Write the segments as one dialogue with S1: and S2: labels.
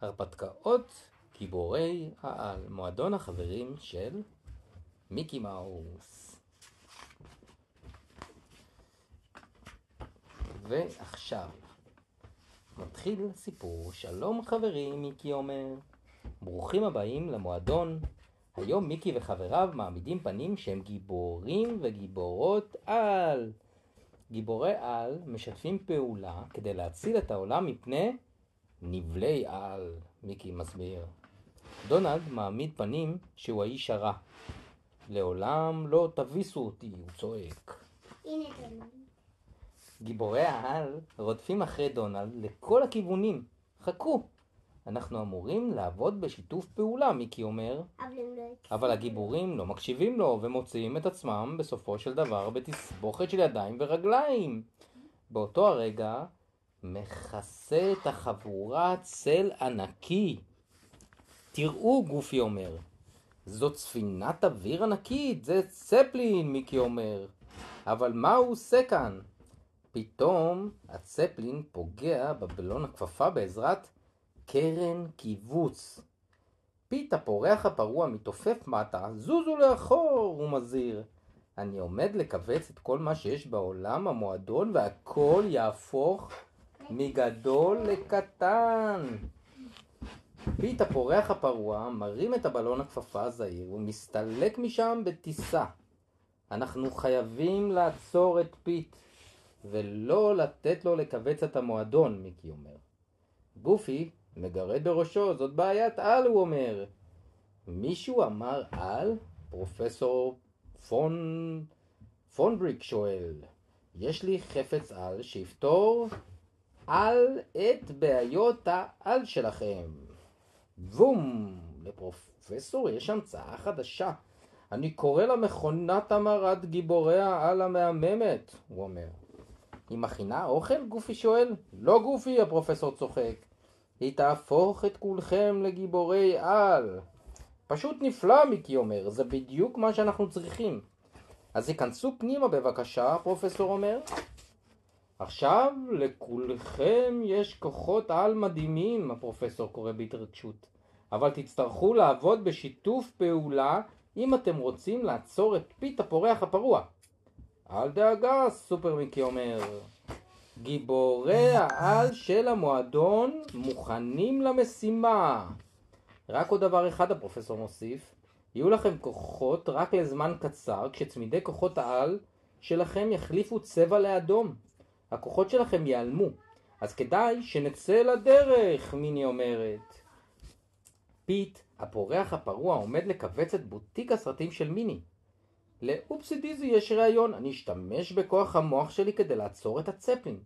S1: הרפתקאות גיבורי העל, מועדון החברים של מיקי מאוס. ועכשיו, מתחיל סיפור, שלום חברים, מיקי אומר. ברוכים הבאים למועדון. היום מיקי וחבריו מעמידים פנים שהם גיבורים וגיבורות על. גיבורי על משתפים פעולה כדי להציל את העולם מפני נבלי על, מיקי מסביר. דונלד מעמיד פנים שהוא האיש הרע. לעולם לא תביסו אותי, הוא צועק.
S2: הנה דונלד.
S1: גיבורי העל רודפים אחרי דונלד לכל הכיוונים. חכו, אנחנו אמורים לעבוד בשיתוף פעולה, מיקי אומר,
S2: אבל לא.
S1: אבל הגיבורים לא מקשיבים לו ומוצאים את עצמם בסופו של דבר בתסבוכת של ידיים ורגליים. באותו הרגע מכסה את החבורה צל ענקי. תראו, גופי אומר, זאת ספינת אוויר ענקית, זה צפלין, מיקי אומר. אבל מה הוא עושה כאן? פתאום הצפלין פוגע בבלון הכפפה בעזרת קרן כיווץ. פיט הפורח הפרוע מתעופף מטה, זוזו לאחור, הוא מזהיר. אני עומד לכווץ את כל מה שיש בעולם המועדון והכל יהפוך מגדול לקטן. פיט הפורח הפרוע מרים את הבלון הכפפה הזעיר ומסתלק משם בטיסה. אנחנו חייבים לעצור את פיט ולא לתת לו לכווץ את המועדון, מיקי אומר. גופי מגרד בראשו, זאת בעיית על, הוא אומר. מישהו אמר על? פרופסור פון... פונבריק שואל. יש לי חפץ על שיפתור על את בעיות העל שלכם. בום! לפרופסור יש המצאה חדשה. אני קורא לה מכונת המרת גיבורי העל המהממת, הוא אומר. היא מכינה אוכל? גופי שואל. לא גופי, הפרופסור צוחק. היא תהפוך את כולכם לגיבורי על. פשוט נפלא, מיקי אומר, זה בדיוק מה שאנחנו צריכים. אז היכנסו פנימה בבקשה, הפרופסור אומר. עכשיו לכולכם יש כוחות על מדהימים, הפרופסור קורא בהתרגשות. אבל תצטרכו לעבוד בשיתוף פעולה אם אתם רוצים לעצור את פיט הפורח הפרוע. אל דאגה, סופר מיקי אומר. גיבורי העל של המועדון מוכנים למשימה. רק עוד דבר אחד הפרופסור מוסיף, יהיו לכם כוחות רק לזמן קצר כשצמידי כוחות העל שלכם יחליפו צבע לאדום. הכוחות שלכם ייעלמו, אז כדאי שנצא לדרך, מיני אומרת. פיט, הפורח הפרוע, עומד לכווץ את בוטיק הסרטים של מיני. לאופסי דייזי יש רעיון, אני אשתמש בכוח המוח שלי כדי לעצור את הצפלין.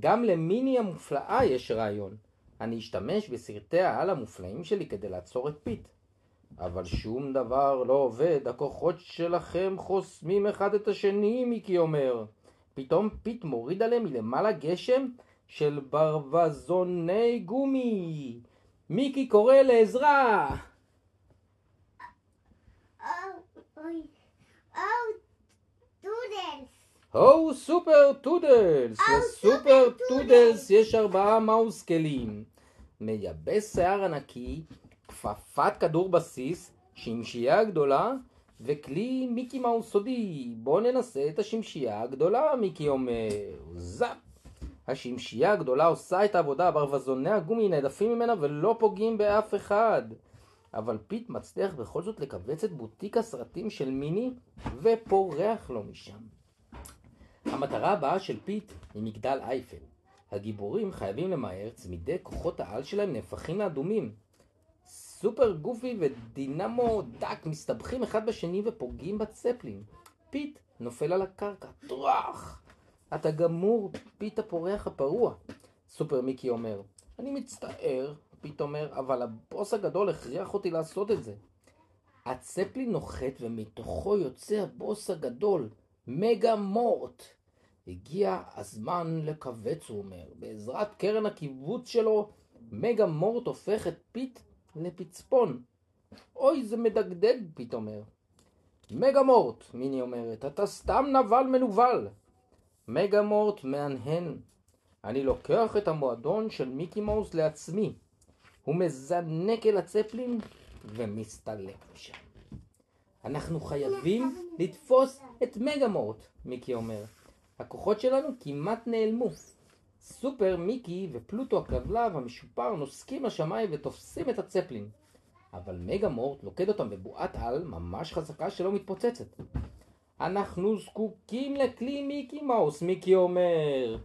S1: גם למיני המופלאה יש רעיון. אני אשתמש בסרטי העל המופלאים שלי כדי לעצור את פיט. אבל שום דבר לא עובד, הכוחות שלכם חוסמים אחד את השני, מיקי אומר. פתאום פיט מוריד עליהם מלמעלה גשם של ברווזוני גומי. מיקי קורא לעזרה! הו סופר טודלס! לסופר
S2: סופר
S1: טודלס יש ארבעה מאוסקלים. מייבש שיער ענקי, כפפת כדור בסיס, שמשייה גדולה וכלי מיקי מאוס סודי. בוא ננסה את השמשייה הגדולה, מיקי אומר. זאפ! השמשייה הגדולה עושה את העבודה, ברווזוני הגומי נהדפים ממנה ולא פוגעים באף אחד. אבל פיט מצליח בכל זאת לכווץ את בוטיק הסרטים של מיני ופורח לו משם. המטרה הבאה של פיט היא מגדל אייפל. הגיבורים חייבים למהר, צמידי כוחות העל שלהם נהפכים לאדומים. סופר גופי ודינמו דק מסתבכים אחד בשני ופוגעים בצפלין. פיט נופל על הקרקע, טראח! אתה גמור, פיט הפורח הפרוע. סופר מיקי אומר, אני מצטער, פיט אומר, אבל הבוס הגדול הכריח אותי לעשות את זה. הצפלין נוחת ומתוכו יוצא הבוס הגדול, מגה מורט. הגיע הזמן לכווץ, הוא אומר. בעזרת קרן הכיווץ שלו, מגה מורט הופך את פיט לפצפון. אוי, זה מדגדג, פיט אומר. מגה מורט, מיני אומרת, אתה סתם נבל מנוול. מגה מורט מהנהן. אני לוקח את המועדון של מיקי מאוס לעצמי. הוא מזנק אל הצפלין ומסתלק משם. אנחנו חייבים לתפוס את מגמורט, מיקי אומר. הכוחות שלנו כמעט נעלמו. סופר, מיקי ופלוטו הכלבלב המשופר נוסקים לשמיים ותופסים את הצפלין. אבל מגמורט לוקד אותם בבועת על ממש חזקה שלא מתפוצצת. אנחנו זקוקים לכלי מיקי מאוס, מיקי אומר.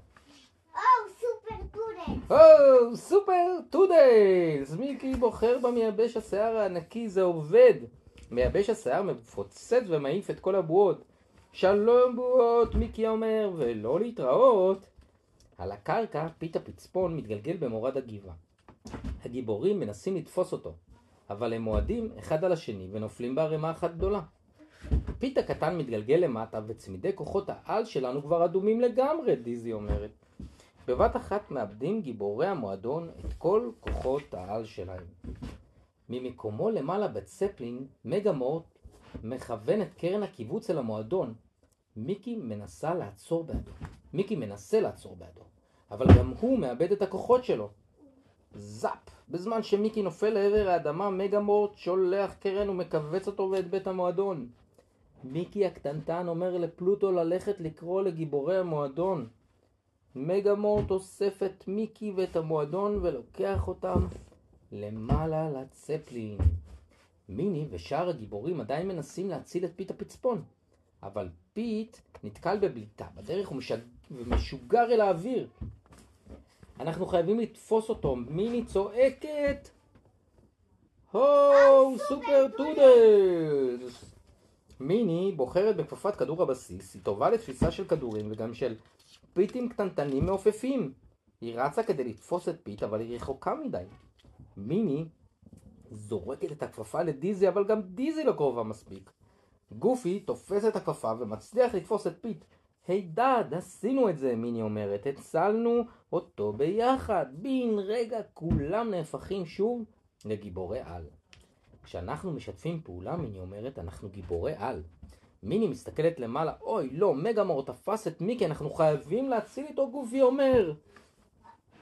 S2: או, סופר טודלס.
S1: או, סופר טודלס! מיקי בוחר במייבש השיער הענקי, זה עובד! מייבש השיער מפוצץ ומעיף את כל הבועות. שלום בועות, מיקי אומר, ולא להתראות. על הקרקע, פיט הפצפון מתגלגל במורד הגבעה. הגיבורים מנסים לתפוס אותו, אבל הם מועדים אחד על השני ונופלים בערימה אחת גדולה. פיט הקטן מתגלגל למטה וצמידי כוחות העל שלנו כבר אדומים לגמרי, דיזי אומרת. בבת אחת מאבדים גיבורי המועדון את כל כוחות העל שלהם. ממקומו למעלה בצפלין, מגמורט מכוון את קרן הקיבוץ אל המועדון. מיקי מנסה לעצור בעדו. מיקי מנסה לעצור בעדו, אבל גם הוא מאבד את הכוחות שלו. זאפ! בזמן שמיקי נופל לעבר האדמה, מגמורט שולח קרן ומכווץ אותו ואת בית המועדון. מיקי הקטנטן אומר לפלוטו ללכת לקרוא לגיבורי המועדון. מגה מורט אוסף את מיקי ואת המועדון ולוקח אותם למעלה לצפלין. מיני ושאר הגיבורים עדיין מנסים להציל את פיט הפצפון, אבל פיט נתקל בבליטה בדרך ומשג... ומשוגר אל האוויר. אנחנו חייבים לתפוס אותו. מיני צועקת הו, סופר טודלס! מיני בוחרת בכפפת כדור הבסיס, היא טובה לתפיסה של כדורים וגם של פיטים קטנטנים מעופפים. היא רצה כדי לתפוס את פיט, אבל היא רחוקה מדי. מיני זורקת את הכפפה לדיזי, אבל גם דיזי לא קרובה מספיק. גופי תופס את הכפפה ומצליח לתפוס את פיט. הידד, עשינו את זה, מיני אומרת, הצלנו אותו ביחד. בן רגע כולם נהפכים שוב לגיבורי על. כשאנחנו משתפים פעולה, מיני אומרת, אנחנו גיבורי על. מיני מסתכלת למעלה, אוי, לא, מגה מורט תפס את מיקי, אנחנו חייבים להציל אותו, גופי אומר.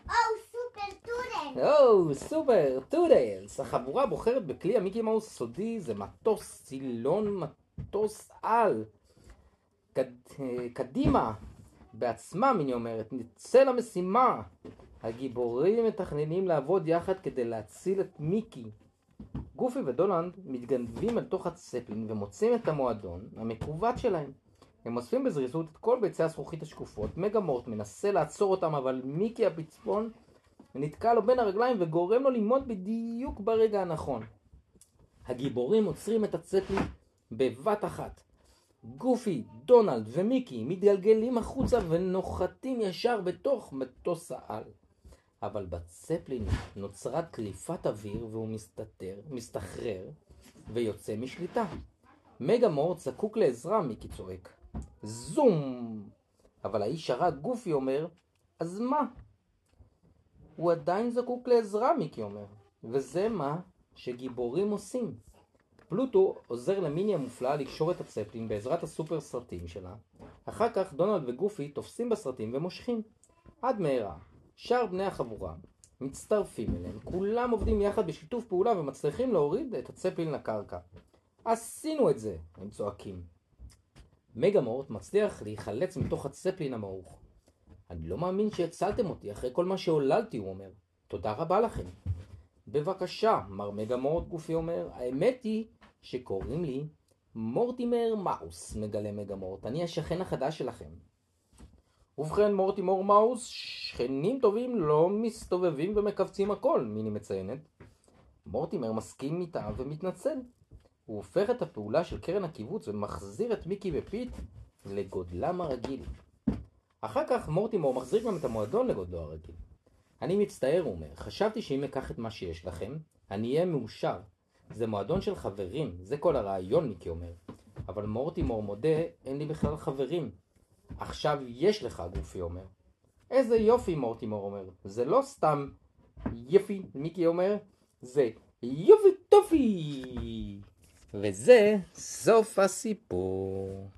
S2: או, סופר טודלס.
S1: או, סופר, טודלס. החבורה בוחרת בכלי המיקי מאוס סודי, זה מטוס סילון מטוס על. קד, קדימה, בעצמה, מיני אומרת, נצא למשימה. הגיבורים מתכננים לעבוד יחד כדי להציל את מיקי. גופי ודולנד מתגנבים אל תוך הצפלין ומוצאים את המועדון המכוות שלהם. הם אוספים בזריזות את כל ביצי הזכוכית השקופות, מגמורט מנסה לעצור אותם, אבל מיקי הפצפון נתקע לו בין הרגליים וגורם לו ללמוד בדיוק ברגע הנכון. הגיבורים עוצרים את הצפלין בבת אחת. גופי, דונלד ומיקי מתגלגלים החוצה ונוחתים ישר בתוך מטוס העל. אבל בצפלין נוצרה דליפת אוויר והוא מסתתר, מסתחרר ויוצא משליטה. מגמורט זקוק לעזרה, מיקי צועק. זום! אבל האיש הרע גופי אומר, אז מה? הוא עדיין זקוק לעזרה, מיקי אומר. וזה מה שגיבורים עושים. פלוטו עוזר למיני המופלאה לקשור את הצפלין בעזרת הסופר סרטים שלה. אחר כך דונלד וגופי תופסים בסרטים ומושכים. עד מהרה. שאר בני החבורה מצטרפים אליהם, כולם עובדים יחד בשיתוף פעולה ומצליחים להוריד את הצפלין לקרקע. עשינו את זה! הם צועקים. מגמורט מצליח להיחלץ מתוך הצפלין המעוך. אני לא מאמין שהצלתם אותי אחרי כל מה שעוללתי, הוא אומר. תודה רבה לכם. בבקשה, מר מגמורט גופי אומר, האמת היא שקוראים לי מורטימר מאוס, מגלה מגמורט. אני השכן החדש שלכם. ובכן מורטימור מאוס, שכנים טובים לא מסתובבים ומכווצים הכל, מיני מציינת. מורטימר מסכים איתה ומתנצל. הוא הופך את הפעולה של קרן הקיבוץ ומחזיר את מיקי ופיט לגודלם הרגיל. אחר כך מורטימור מחזיר גם את המועדון לגודלו הרגיל. אני מצטער, הוא אומר, חשבתי שאם אקח את מה שיש לכם, אני אהיה מאושר. זה מועדון של חברים, זה כל הרעיון, מיקי אומר. אבל מורטימור מודה, אין לי בכלל חברים. עכשיו יש לך, גופי אומר. איזה יופי, מורטימור אומר. זה לא סתם יפי, מיקי אומר, זה יופי טופי. וזה סוף הסיפור.